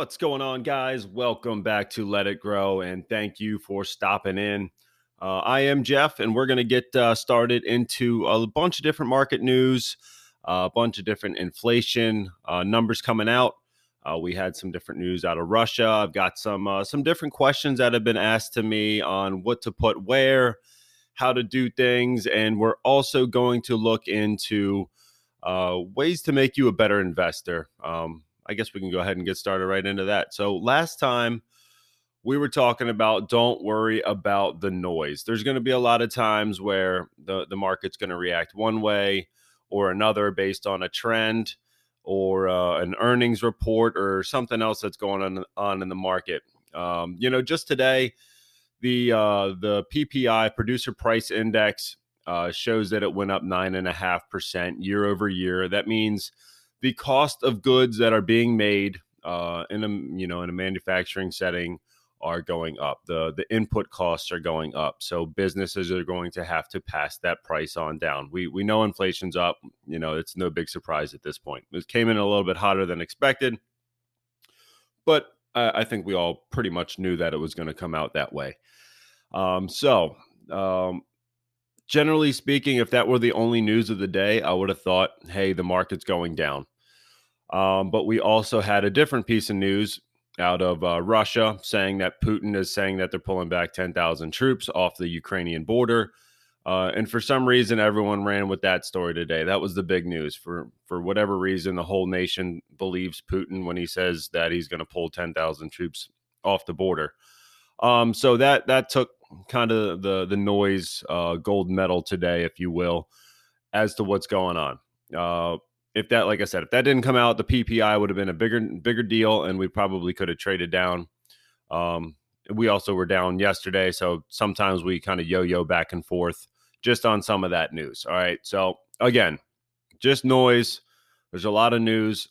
What's going on, guys? Welcome back to Let It Grow, and thank you for stopping in. Uh, I am Jeff, and we're going to get uh, started into a bunch of different market news, uh, a bunch of different inflation uh, numbers coming out. Uh, we had some different news out of Russia. I've got some uh, some different questions that have been asked to me on what to put where, how to do things, and we're also going to look into ways to make you a better investor. Um, I guess we can go ahead and get started right into that. So last time we were talking about don't worry about the noise. There's going to be a lot of times where the the market's going to react one way or another based on a trend or uh, an earnings report or something else that's going on on in the market. Um, you know, just today, the uh, the PPI Producer Price Index uh, shows that it went up nine and a half percent year over year. That means the cost of goods that are being made uh, in a you know in a manufacturing setting are going up. The the input costs are going up. So businesses are going to have to pass that price on down. We we know inflation's up. You know, it's no big surprise at this point. It came in a little bit hotter than expected. But I, I think we all pretty much knew that it was going to come out that way. Um, so um, generally speaking, if that were the only news of the day, I would have thought, hey, the market's going down. Um, but we also had a different piece of news out of uh, Russia saying that Putin is saying that they're pulling back 10,000 troops off the Ukrainian border. Uh, and for some reason, everyone ran with that story today. That was the big news. For for whatever reason, the whole nation believes Putin when he says that he's going to pull 10,000 troops off the border. Um, so that that took kind of the the noise uh, gold medal today, if you will, as to what's going on. Uh, if that, like I said, if that didn't come out, the PPI would have been a bigger bigger deal, and we probably could have traded down. Um, we also were down yesterday, so sometimes we kind of yo-yo back and forth just on some of that news. All right, so again, just noise. There's a lot of news.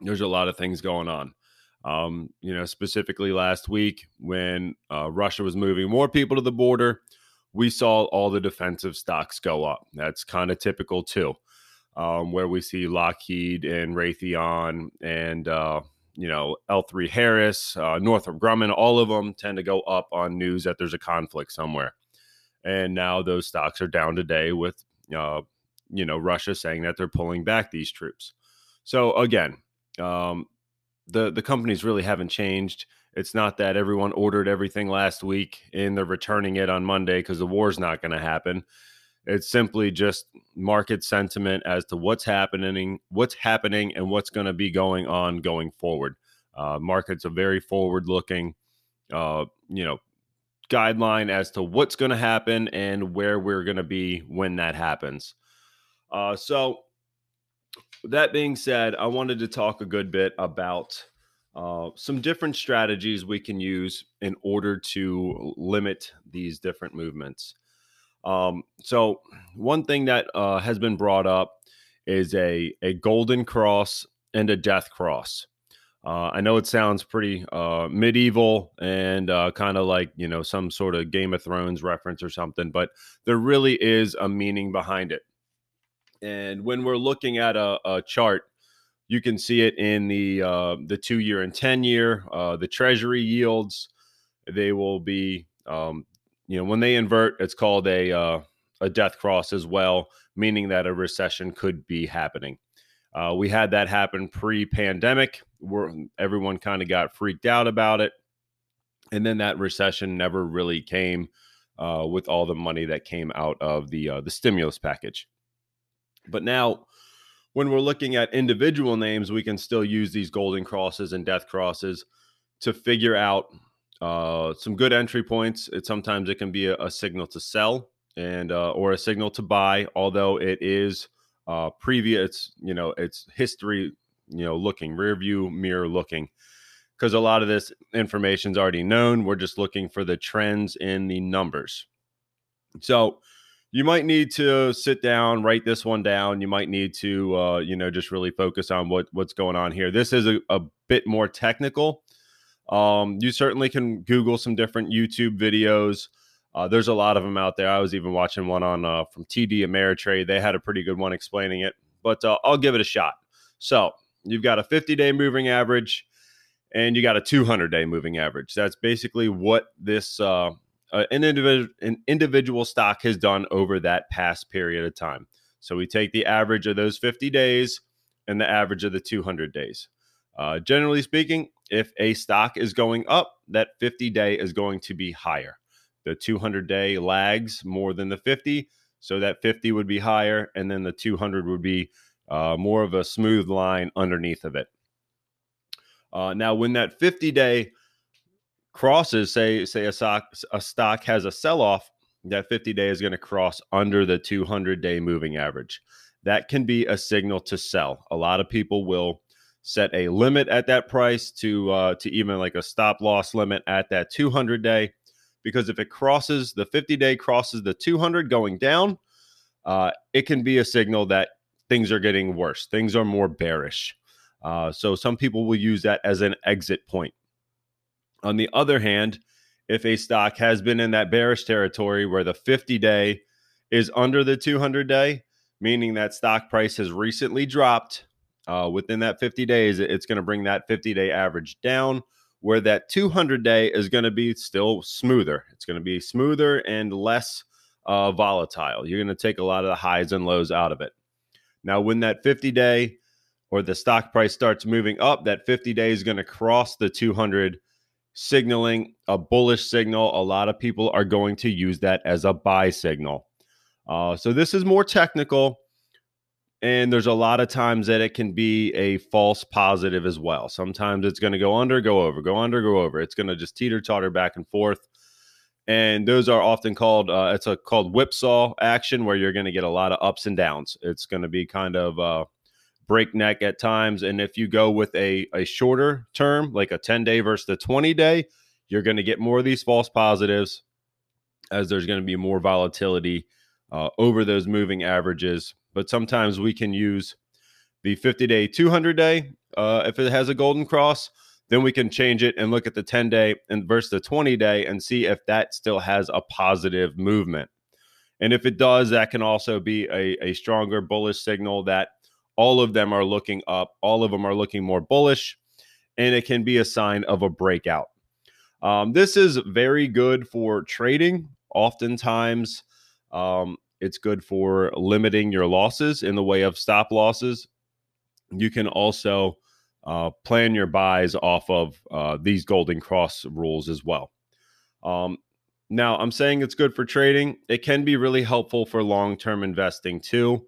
There's a lot of things going on. Um, you know, specifically last week when uh, Russia was moving more people to the border, we saw all the defensive stocks go up. That's kind of typical too, um, where we see Lockheed and Raytheon and uh, you know L3 Harris, uh, Northrop Grumman, all of them tend to go up on news that there's a conflict somewhere. And now those stocks are down today with uh, you know Russia saying that they're pulling back these troops. So again, um, the the companies really haven't changed. It's not that everyone ordered everything last week and they're returning it on Monday because the war's not going to happen. It's simply just market sentiment as to what's happening, what's happening, and what's going to be going on going forward. Uh, markets are very forward looking, uh, you know, guideline as to what's going to happen and where we're going to be when that happens. Uh, so that being said, I wanted to talk a good bit about uh, some different strategies we can use in order to limit these different movements. Um, so, one thing that uh, has been brought up is a, a golden cross and a death cross. Uh, I know it sounds pretty uh, medieval and uh, kind of like, you know, some sort of Game of Thrones reference or something, but there really is a meaning behind it. And when we're looking at a, a chart, you can see it in the uh, the two year and ten year. Uh, the Treasury yields they will be, um, you know, when they invert, it's called a uh, a death cross as well, meaning that a recession could be happening. Uh, we had that happen pre-pandemic, where everyone kind of got freaked out about it, and then that recession never really came uh, with all the money that came out of the uh, the stimulus package. But now, when we're looking at individual names, we can still use these golden crosses and death crosses to figure out uh, some good entry points. It sometimes it can be a, a signal to sell and uh, or a signal to buy, although it is uh, previous. You know, it's history. You know, looking rear view mirror looking because a lot of this information is already known. We're just looking for the trends in the numbers. So you might need to sit down, write this one down. You might need to, uh, you know, just really focus on what what's going on here. This is a, a bit more technical. Um, you certainly can Google some different YouTube videos. Uh, there's a lot of them out there. I was even watching one on uh, from TD Ameritrade. They had a pretty good one explaining it, but uh, I'll give it a shot. So you've got a 50 day moving average and you got a 200 day moving average. That's basically what this uh, uh, an individual an individual stock has done over that past period of time. So we take the average of those 50 days and the average of the 200 days. Uh, generally speaking, if a stock is going up, that 50 day is going to be higher. The 200 day lags more than the 50, so that 50 would be higher, and then the 200 would be uh, more of a smooth line underneath of it. Uh, now, when that 50 day crosses, say say a stock a stock has a sell off, that 50 day is going to cross under the 200 day moving average. That can be a signal to sell. A lot of people will set a limit at that price to uh, to even like a stop loss limit at that 200 day, because if it crosses the 50 day crosses the 200 going down, uh, it can be a signal that things are getting worse. Things are more bearish. Uh, so some people will use that as an exit point. On the other hand, if a stock has been in that bearish territory where the 50 day is under the 200 day, meaning that stock price has recently dropped uh, within that 50 days, it's going to bring that 50 day average down. Where that 200 day is going to be still smoother. It's going to be smoother and less uh, volatile. You're going to take a lot of the highs and lows out of it. Now, when that 50 day or the stock price starts moving up, that 50 day is going to cross the 200, signaling a bullish signal. A lot of people are going to use that as a buy signal. Uh, so this is more technical. And there's a lot of times that it can be a false positive as well. Sometimes it's going to go under, go over, go under, go over. It's going to just teeter totter back and forth. And those are often called, uh, it's a called whipsaw action where you're going to get a lot of ups and downs. It's going to be kind of, uh, breakneck at times. And if you go with a, a shorter term, like a 10 day versus the 20 day, you're going to get more of these false positives as there's going to be more volatility uh, over those moving averages. But sometimes we can use the 50 day, 200 day uh, if it has a golden cross. Then we can change it and look at the 10 day and versus the 20 day and see if that still has a positive movement. And if it does, that can also be a, a stronger bullish signal that all of them are looking up, all of them are looking more bullish, and it can be a sign of a breakout. Um, this is very good for trading. Oftentimes, um, it's good for limiting your losses in the way of stop losses. You can also uh, plan your buys off of uh, these golden cross rules as well. Um, now, I'm saying it's good for trading. It can be really helpful for long term investing too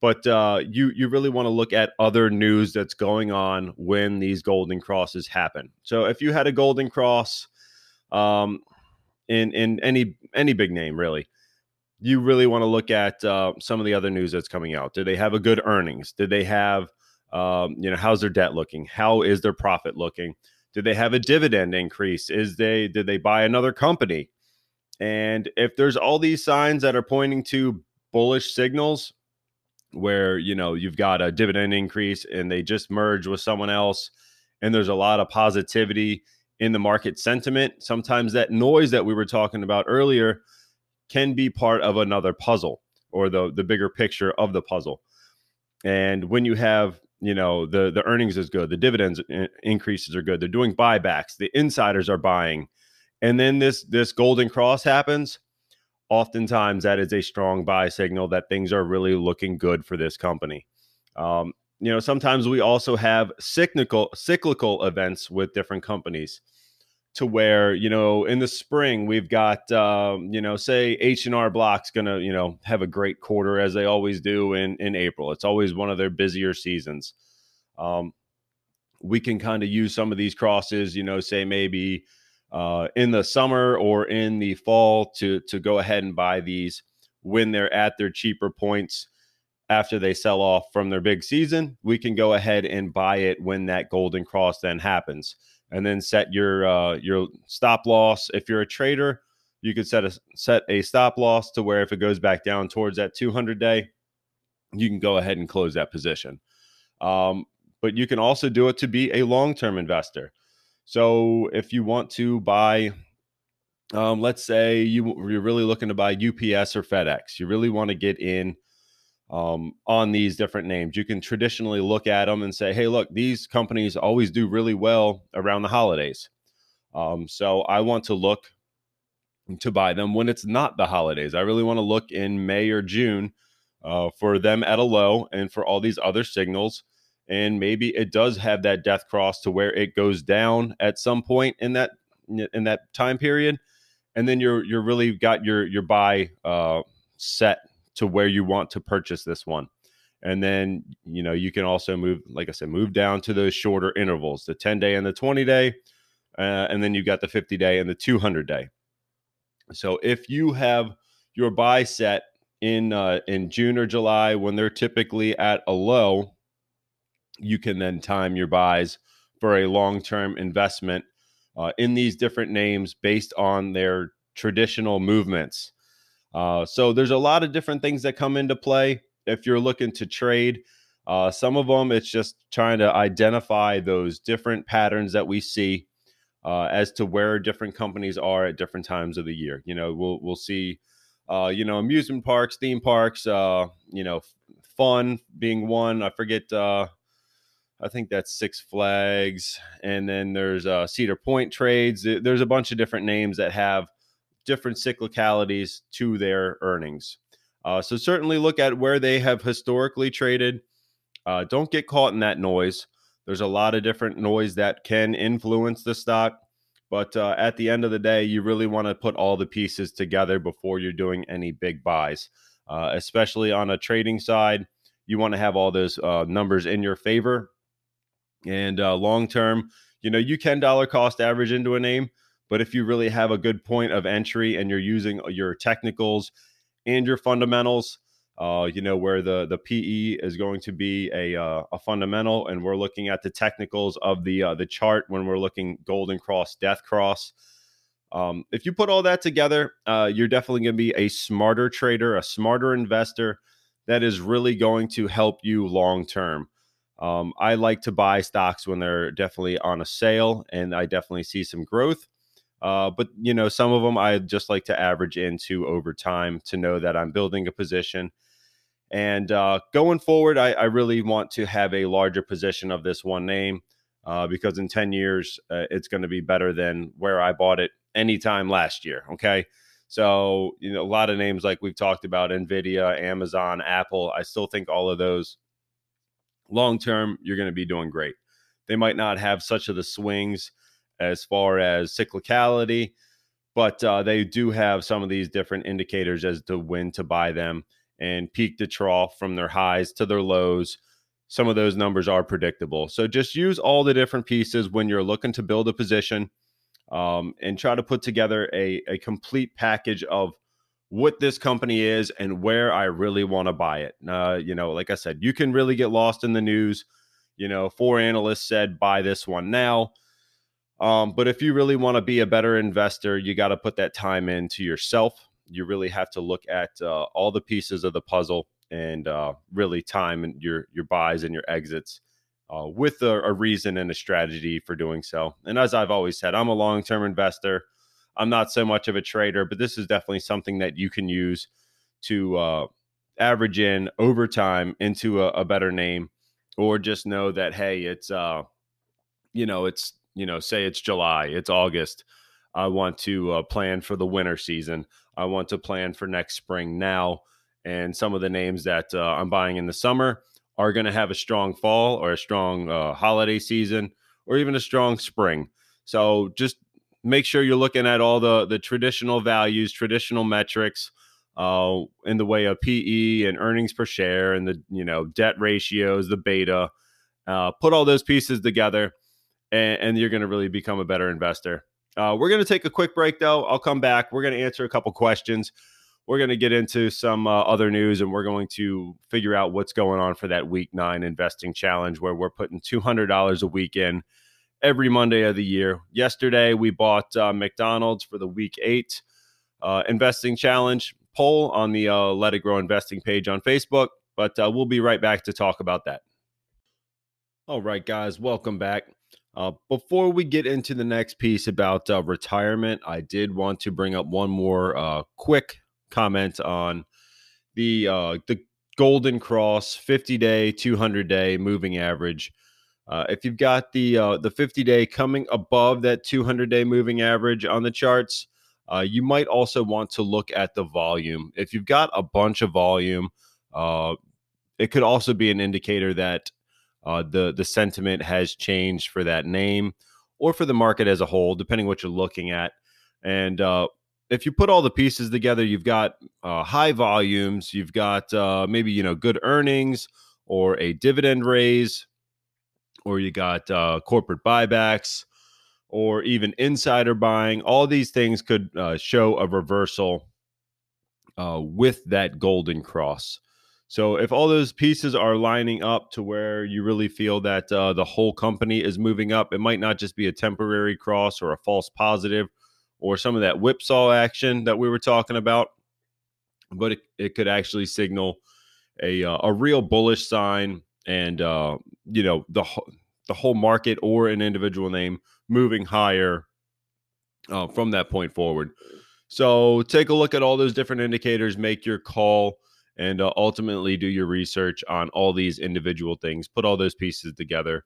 but uh, you you really want to look at other news that's going on when these golden crosses happen. So if you had a golden cross um, in in any any big name, really, you really want to look at uh, some of the other news that's coming out. Did they have a good earnings? Did they have um, you know how's their debt looking? How is their profit looking? Did they have a dividend increase? Is they did they buy another company? And if there's all these signs that are pointing to bullish signals, where you know you've got a dividend increase and they just merge with someone else and there's a lot of positivity in the market sentiment sometimes that noise that we were talking about earlier can be part of another puzzle or the the bigger picture of the puzzle. And when you have you know the the earnings is good the dividends uh, increases are good they're doing buybacks the insiders are buying and then this this golden cross happens oftentimes that is a strong buy signal that things are really looking good for this company. Um, you know, sometimes we also have cyclical cyclical events with different companies to where you know in the spring we've got um, you know say h&r block's gonna you know have a great quarter as they always do in in april it's always one of their busier seasons um, we can kind of use some of these crosses you know say maybe uh, in the summer or in the fall to to go ahead and buy these when they're at their cheaper points. after they sell off from their big season, we can go ahead and buy it when that golden cross then happens, and then set your uh, your stop loss. If you're a trader, you could set a set a stop loss to where if it goes back down towards that 200 day, you can go ahead and close that position. Um, but you can also do it to be a long term investor. So if you want to buy um, let's say you, you're really looking to buy UPS or FedEx, you really want to get in um, on these different names. You can traditionally look at them and say, hey, look, these companies always do really well around the holidays. Um, so I want to look to buy them when it's not the holidays. I really want to look in May or June uh, for them at a low and for all these other signals. And maybe it does have that death cross to where it goes down at some point in that in that time period, and then you're you're really got your your buy uh, set to where you want to purchase this one. And then, you know, you can also move, like I said, move down to those shorter intervals, the 10 day and the 20 day. Uh, and then you've got the 50 day and the 200 day. So if you have your buy set in uh, in June or July when they're typically at a low, you can then time your buys for a long term investment uh, in these different names based on their traditional movements. Uh, so there's a lot of different things that come into play if you're looking to trade. Uh, some of them, it's just trying to identify those different patterns that we see uh, as to where different companies are at different times of the year. You know, we'll we'll see, uh, you know, amusement parks, theme parks, uh, you know, fun being one. I forget. Uh, I think that's Six Flags, and then there's Cedar Point Trades. There's a bunch of different names that have different cyclicalities to their earnings. Uh, so certainly look at where they have historically traded. Uh, don't get caught in that noise. There's a lot of different noise that can influence the stock. But uh, at the end of the day, you really want to put all the pieces together before you're doing any big buys, uh, especially on a trading side. You want to have all those uh, numbers in your favor. And uh, long term, you know, you can dollar cost average into a name, but if you really have a good point of entry and you're using uh, your technicals and your fundamentals, uh, you know where the the PE is going to be a uh, a fundamental, and we're looking at the technicals of the uh, the chart when we're looking golden cross, death cross. Um, if you put all that together, uh, you're definitely going to be a smarter trader, a smarter investor that is really going to help you long term. Um, I like to buy stocks when they're definitely on a sale, and I definitely see some growth. Uh, but you know, some of them I just like to average into over time to know that I'm building a position. And uh, going forward, I, I, really want to have a larger position of this one name uh, because in 10 years, uh, it's going to be better than where I bought it anytime last year. Okay. So, you know, a lot of names like we've talked about NVIDIA, Amazon, Apple, I still think all of those long term, you're going to be doing great. They might not have such of the swings as far as cyclicality, but uh, they do have some of these different indicators as to when to buy them and peak to trough from their highs to their lows. Some of those numbers are predictable. So just use all the different pieces when you're looking to build a position um, and try to put together a, a complete package of what this company is and where I really want to buy it. Uh, you know, like I said, you can really get lost in the news. You know, four analysts said buy this one now. Um, but if you really want to be a better investor, you got to put that time into yourself. You really have to look at uh, all the pieces of the puzzle and uh, really time your your buys and your exits uh, with a, a, reason and a strategy for doing so. And as I've always said, I'm a long term investor. I'm not so much of a trader, but this is definitely something that you can use to uh, average in over time into a, a, better name, or just know that hey, it's uh, you know, it's you know, say it's July, it's August. I want to uh, plan for the winter season. I want to plan for next spring now. And some of the names that uh, I'm buying in the summer are going to have a strong fall or a strong uh, holiday season or even a strong spring. So just make sure you're looking at all the the traditional values, traditional metrics uh, in the way of PE and earnings per share and the you know debt ratios, the beta. Uh, put all those pieces together and, and you're going to really become a better investor. Uh, we're going to take a quick break, though. I'll come back. We're going to answer a couple questions. we're going to get into some uh, other news and we're going to figure out what's going on for that week nine investing challenge where we're putting $200 a week in every Monday of the year. Yesterday, we bought uh, McDonald's for the week eight uh, investing challenge poll on the uh, Let It Grow investing page on Facebook. But uh, we'll be right back to talk about that. All right, guys, welcome back. Uh, before we get into the next piece about uh, retirement, I did want to bring up one more quick comment on the the Golden Cross 50 day, 200 day moving average. Uh, if you've got the uh, the 50 day coming above that 200 day moving average on the charts, uh, you might also want to look at the volume. If you've got a bunch of volume, uh, it could also be an indicator that uh, the the sentiment has changed for that name or for the market as a whole, depending what you're looking at. And uh, if you put all the pieces together, you've got high volumes, you've got maybe you know good earnings or a dividend raise, or you got uh, corporate buybacks, or even insider buying. All these things could uh, show a reversal uh, with that golden cross. So if all those pieces are lining up to where you really feel that uh, the whole company is moving up, it might not just be a temporary cross or a false positive or some of that whipsaw action that we were talking about, but it, it could actually signal a uh, a real bullish sign and uh, you know the the whole market or an individual name moving higher uh, from that point forward. So take a look at all those different indicators, make your call, and uh, ultimately do your research on all these individual things. Put all those pieces together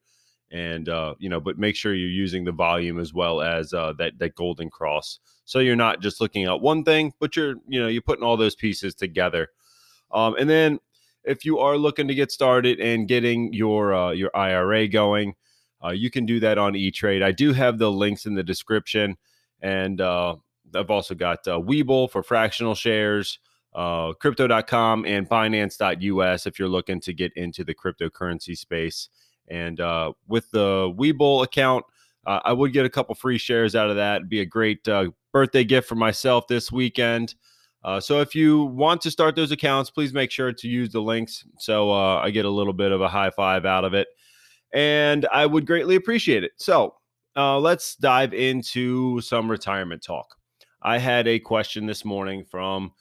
and uh, you know, but make sure you're using the volume as well as uh, that that golden cross. So you're not just looking at one thing, but you're you know you're putting all those pieces together. Um, and then if you are looking to get started and getting your uh, your IRA going, uh, you can do that on E Trade. I do have the links in the description, and uh, I've also got uh, for fractional shares. Uh, crypto.com and binance.us if you're looking to get into the cryptocurrency space and uh, with the Webull account, uh, I would get a couple free shares out of that. It'd be a great uh, birthday gift for myself this weekend. Uh, so if you want to start those accounts, please make sure to use the links so uh, I get a little bit of a high five out of it. And I would greatly appreciate it. So uh, let's dive into some retirement talk. I had a question this morning from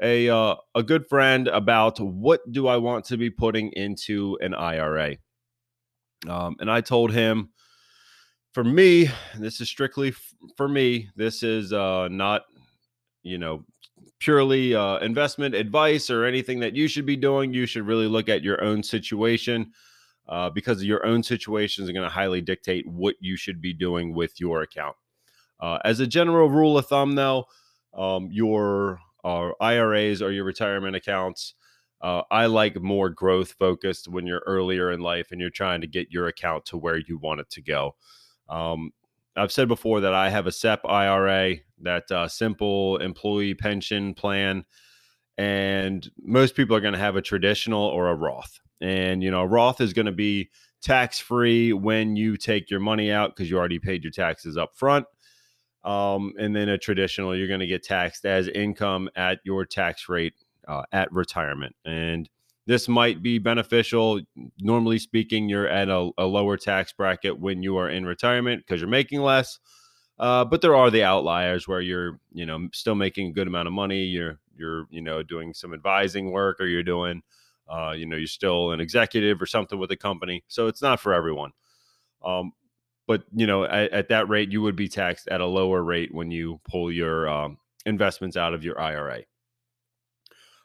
a uh, a good friend about what do I want to be putting into an IRA. Um, and I told him, for me, this is strictly for me. This is uh, not, you know, purely uh, investment advice or anything that you should be doing. You should really look at your own situation uh, because your own situations are going to highly dictate what you should be doing with your account. Uh, as a general rule of thumb, though, um, your uh, IRAs or your retirement accounts uh, I like more growth focused when you're earlier in life and you're trying to get your account to where you want it to go. Um, I've said before that I have a SEP IRA, that uh, simple employee pension plan, and most people are going to have a traditional or a Roth. And you know, a Roth is going to be tax free when you take your money out because you already paid your taxes up front. Um, and then a traditional, you're going to get taxed as income at your tax rate uh, at retirement. And this might be beneficial. Normally speaking, you're at a, a lower tax bracket when you are in retirement because you're making less. Uh, but there are the outliers where you're, you know, still making a good amount of money. You're, you're, you know, doing some advising work, or you're doing, uh, you know, you're still an executive or something with a company. So it's not for everyone. Um, but you know, at, at, that rate, you would be taxed at a lower rate when you pull your um, investments out of your IRA.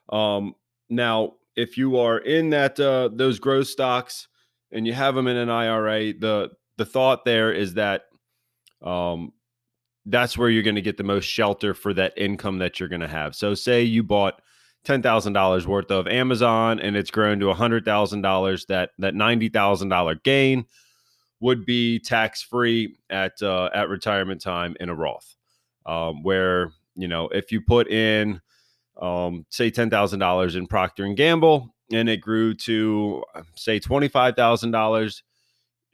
Um, now, if you are in that uh, those growth stocks and you have them in an IRA, the the thought there is that um, that's where you're going to get the most shelter for that income that you're going to have. So, say you bought ten thousand dollars worth of Amazon and it's grown to a hundred thousand dollars. That that ninety thousand dollar gain would be tax free at uh, at retirement time in a Roth, um, where you know if you put in um, say ten thousand dollars in Procter and Gamble, and it grew to uh, say twenty five thousand dollars,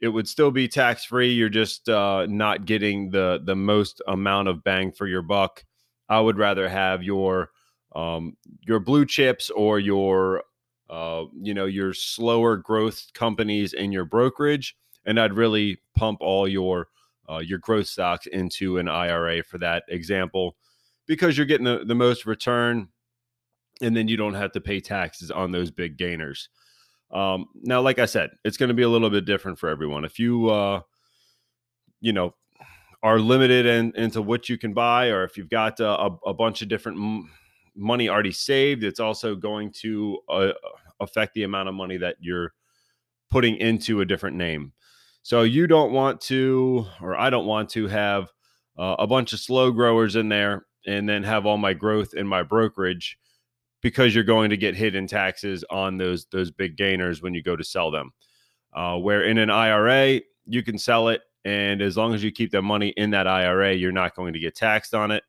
it would still be tax free. You're just uh, not getting the the most amount of bang for your buck. I would rather have your um, your blue chips or your uh, you know your slower growth companies in your brokerage, and I'd really pump all your uh, your growth stocks into an IRA for that example because you're getting the, the most return and then you don't have to pay taxes on those big gainers. Um, now, like I said, it's going to be a little bit different for everyone. If you, uh, you know, are limited in, into what you can buy, or if you've got a, a bunch of different m- money already saved, it's also going to uh, affect the amount of money that you're putting into a different name. So you don't want to, or I don't want to have uh, a bunch of slow growers in there and then have all my growth in my brokerage because you're going to get hit in taxes on those those big gainers when you go to sell them. Uh, where in an IRA you can sell it, and as long as you keep that money in that IRA, you're not going to get taxed on it.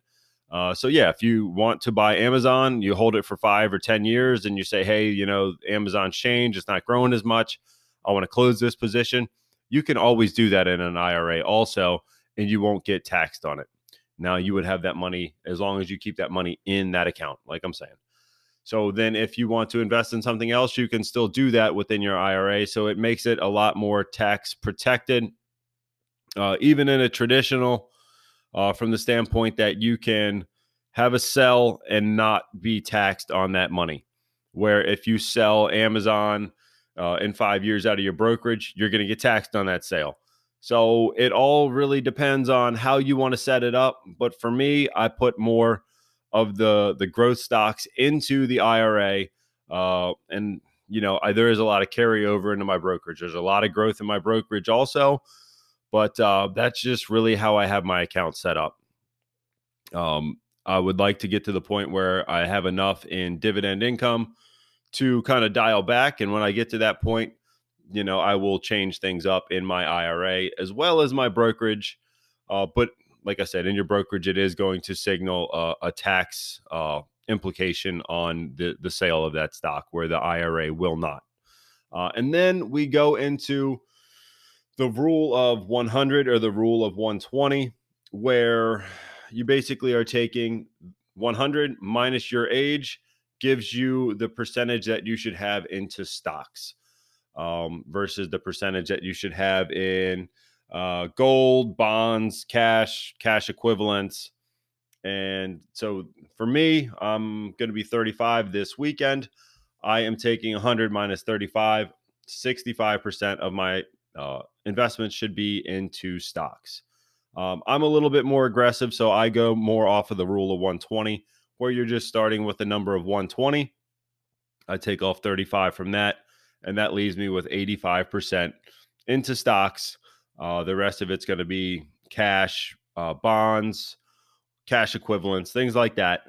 Uh, so yeah, if you want to buy Amazon, you hold it for five or ten years, and you say, hey, you know, Amazon's changed, it's not growing as much. I want to close this position. You can always do that in an IRA also, and you won't get taxed on it. Now you would have that money as long as you keep that money in that account, like I'm saying. So then if you want to invest in something else, you can still do that within your IRA. So it makes it a lot more tax protected, uh, even in a traditional, uh, from the standpoint that you can have a sell and not be taxed on that money. Where if you sell Amazon uh, in five years out of your brokerage, you're going to get taxed on that sale. So it all really depends on how you want to set it up. But for me, I put more of the the growth stocks into the IRA, uh, and you know I, there is a lot of carryover into my brokerage. There's a lot of growth in my brokerage also, but uh, that's just really how I have my account set up. Um, I would like to get to the point where I have enough in dividend income to kind of dial back, and when I get to that point, you know I will change things up in my IRA as well as my brokerage. Uh, but like I said, in your brokerage, it is going to signal uh, a tax uh, implication on the, the sale of that stock, where the IRA will not. Uh, and then we go into the rule of 100 or the rule of 120, where you basically are taking 100 minus your age gives you the percentage that you should have into stocks um, versus the percentage that you should have in uh, gold, bonds, cash, cash equivalents. And so for me, I'm going to be 35 this weekend. I am taking 100 minus 35. 65% of my uh, investments should be into stocks. Um, I'm a little bit more aggressive, so I go more off of the rule of 120, where you're just starting with the number of 120. I take off 35 from that, and that leaves me with 85% into stocks uh, the rest of it's going to be cash, uh, bonds, cash equivalents, things like that.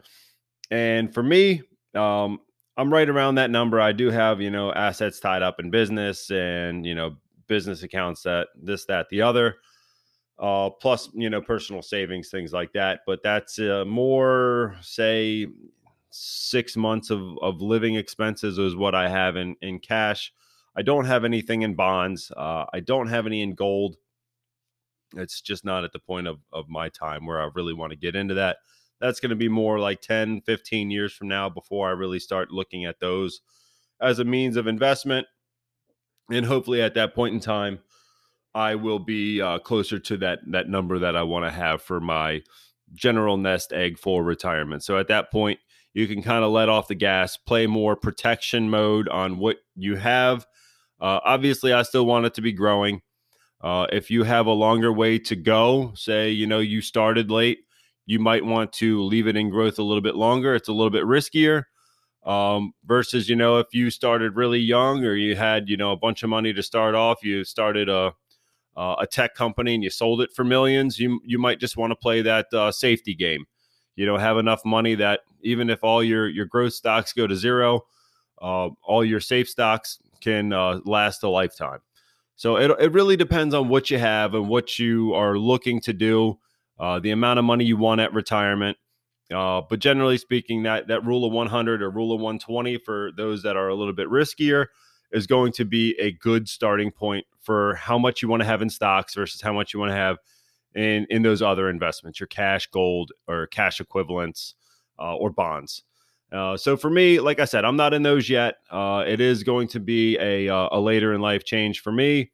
And for me, um, I'm right around that number. I do have, you know, assets tied up in business and, you know, business accounts that this, that, the other, uh, plus, you know, personal savings, things like that. But that's uh, more, say, six months of, of living expenses is what I have in, in cash. I don't have anything in bonds. Uh, I don't have any in gold. It's just not at the point of, of my time where I really want to get into that. That's going to be more like 10, 15 years from now before I really start looking at those as a means of investment. And hopefully at that point in time, I will be uh, closer to that that number that I want to have for my general nest egg for retirement. So at that point, you can kind of let off the gas, play more protection mode on what you have uh, obviously, I still want it to be growing. Uh, if you have a longer way to go, say, you know, you started late, you might want to leave it in growth a little bit longer. It's a little bit riskier um, versus, you know, if you started really young or you had, you know, a bunch of money to start off, you started a, uh, a tech company and you sold it for millions, you, you might just want to play that uh, safety game. You know, have enough money that even if all your, your growth stocks go to zero, uh, all your safe stocks can uh, last a lifetime. So it, it really depends on what you have and what you are looking to do, uh, the amount of money you want at retirement. Uh, but generally speaking, that that rule of 100 or rule of 120 for those that are a little bit riskier is going to be a good starting point for how much you want to have in stocks versus how much you want to have in in those other investments, your cash, gold, or cash equivalents, uh, or bonds. Uh, so for me, like I said, I'm not in those yet. Uh, it is going to be a, uh, a later in life change for me.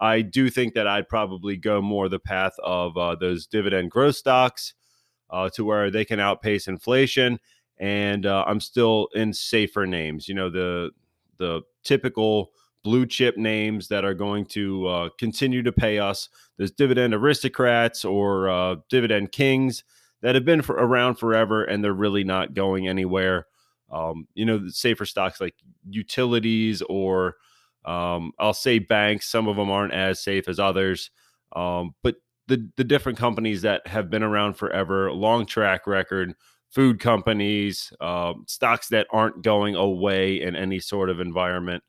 I do think that I'd probably go more the path of uh, those dividend growth stocks uh, to where they can outpace inflation. And I'm still in safer names. You know, the the typical blue chip names that are going to continue to pay us. There's dividend aristocrats or dividend kings that have been for, around forever and they're really not going anywhere. Um, you know, safer stocks like utilities or um, I'll say banks. Some of them aren't as safe as others, um, but the the different companies that have been around forever, long track record, food companies, uh, stocks that aren't going away in any sort of environment.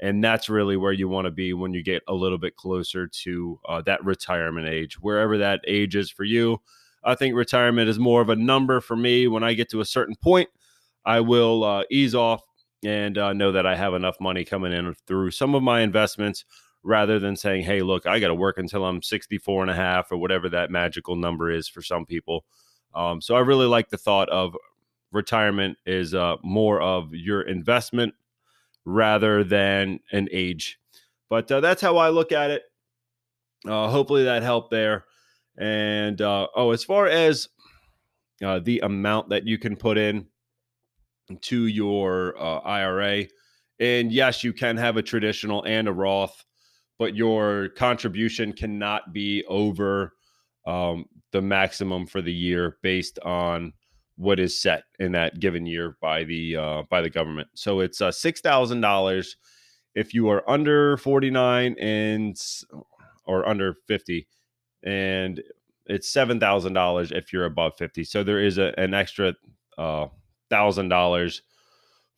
And that's really where you want to be when you get a little bit closer to uh, that retirement age, wherever that age is for you. I think retirement is more of a number for me. When I get to a certain point, I will uh, ease off and uh, know that I have enough money coming in through some of my investments rather than saying, hey, look, I got to work until I'm 64 and a half or whatever that magical number is for some people. Um, so I really like the thought of retirement is uh, more of your investment rather than an age. But uh, that's how I look at it. Uh, hopefully that helped there. And uh, oh, as far as uh, the amount that you can put in to your uh, IRA, and yes, you can have a traditional and a Roth, but your contribution cannot be over um, the maximum for the year based on what is set in that given year by the uh, by the government. So it's uh, six thousand dollars if you are under forty nine and or under fifty and it's seven thousand dollars if you're above fifty. So there is a, an extra uh, thousand dollars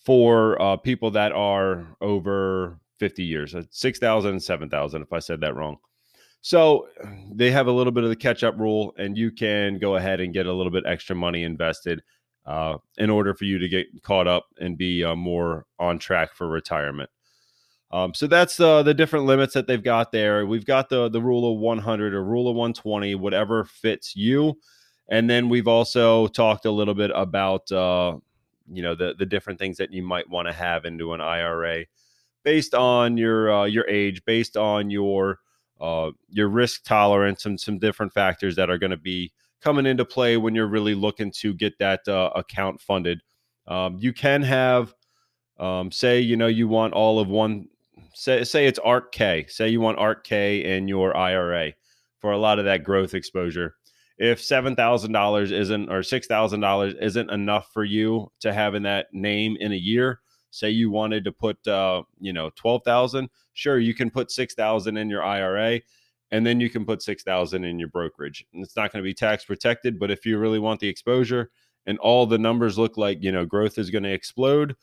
for uh, people that are over fifty years. Six thousand and seven thousand. If I said that wrong. So they have a little bit of the catch up rule, and you can go ahead and get a little bit extra money invested uh, in order for you to get caught up and be uh, more on track for retirement. Um, so that's uh, the different limits that they've got there. We've got the the rule of 100 or rule of 120, whatever fits you. And then we've also talked a little bit about uh, you know the the different things that you might want to have into an IRA based on your uh, your age, based on your uh, your risk tolerance, and some different factors that are going to be coming into play when you're really looking to get that uh, account funded. Um, you can have, um, say, you know, you want all of one say say it's ARK K. Say you want ARK K in your IRA for a lot of that growth exposure. If seven thousand dollars isn't or six thousand dollars isn't enough for you to have in that name in a year, say you wanted to put uh, you know twelve thousand, sure you can put six thousand in your IRA, and then you can put six thousand in your brokerage. And it's not going to be tax protected, but if you really want the exposure and all the numbers look like you know growth is going to explode,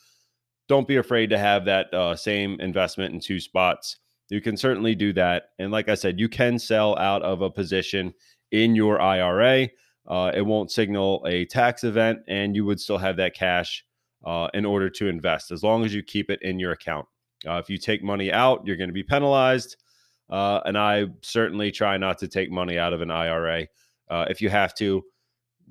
don't be afraid to have that uh, same investment in two spots. You can certainly do that. And like I said, you can sell out of a position in your IRA. Uh, it won't signal a tax event, and you would still have that cash uh, in order to invest as long as you keep it in your account. Uh, if you take money out, you're going to be penalized. Uh, and I certainly try not to take money out of an IRA. Uh, if you have to,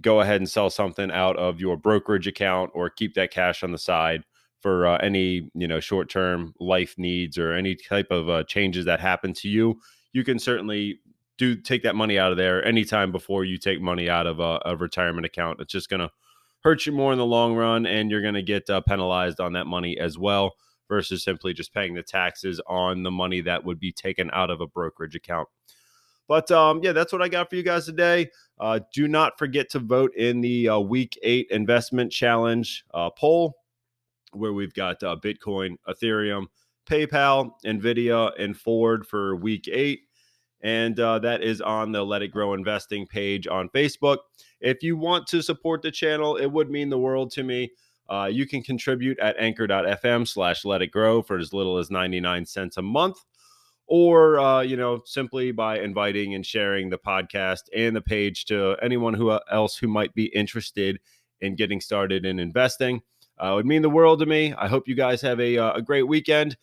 go ahead and sell something out of your brokerage account or keep that cash on the side for uh, any you know short term life needs or any type of uh, changes that happen to you, you can certainly do take that money out of there anytime before you take money out of a, a retirement account. It's just going to hurt you more in the long run, and you're going to get uh, penalized on that money as well versus simply just paying the taxes on the money that would be taken out of a brokerage account. But um, yeah, that's what I got for you guys today. Uh, do not forget to vote in the uh, Week 8 Investment Challenge uh, poll where we've got uh, Bitcoin, Ethereum, PayPal, Nvidia, and Ford for week eight. And uh, that is on the Let It Grow Investing page on Facebook. If you want to support the channel, it would mean the world to me. Uh, you can contribute at anchor.fm slash let it grow for as little as 99 cents a month or uh, you know simply by inviting and sharing the podcast and the page to anyone who uh, else who might be interested in getting started in investing uh, it would mean the world to me. I hope you guys have a, uh, a great weekend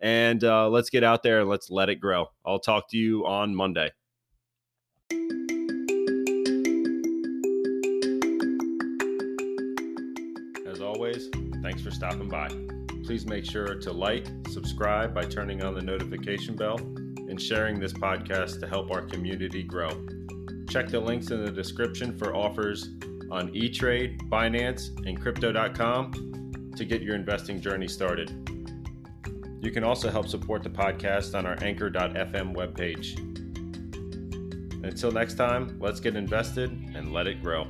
and uh, let's get out there and let's let it grow. I'll talk to you on Monday. As always, thanks for stopping by. Please make sure to like, subscribe by turning on the notification bell, and sharing this podcast to help our community grow. Check the links in the description for offers on eTrade, Binance, and Crypto.com to get your investing journey started. You can also help support the podcast on our Anchor.fm webpage. Until next time, let's get invested and let it grow.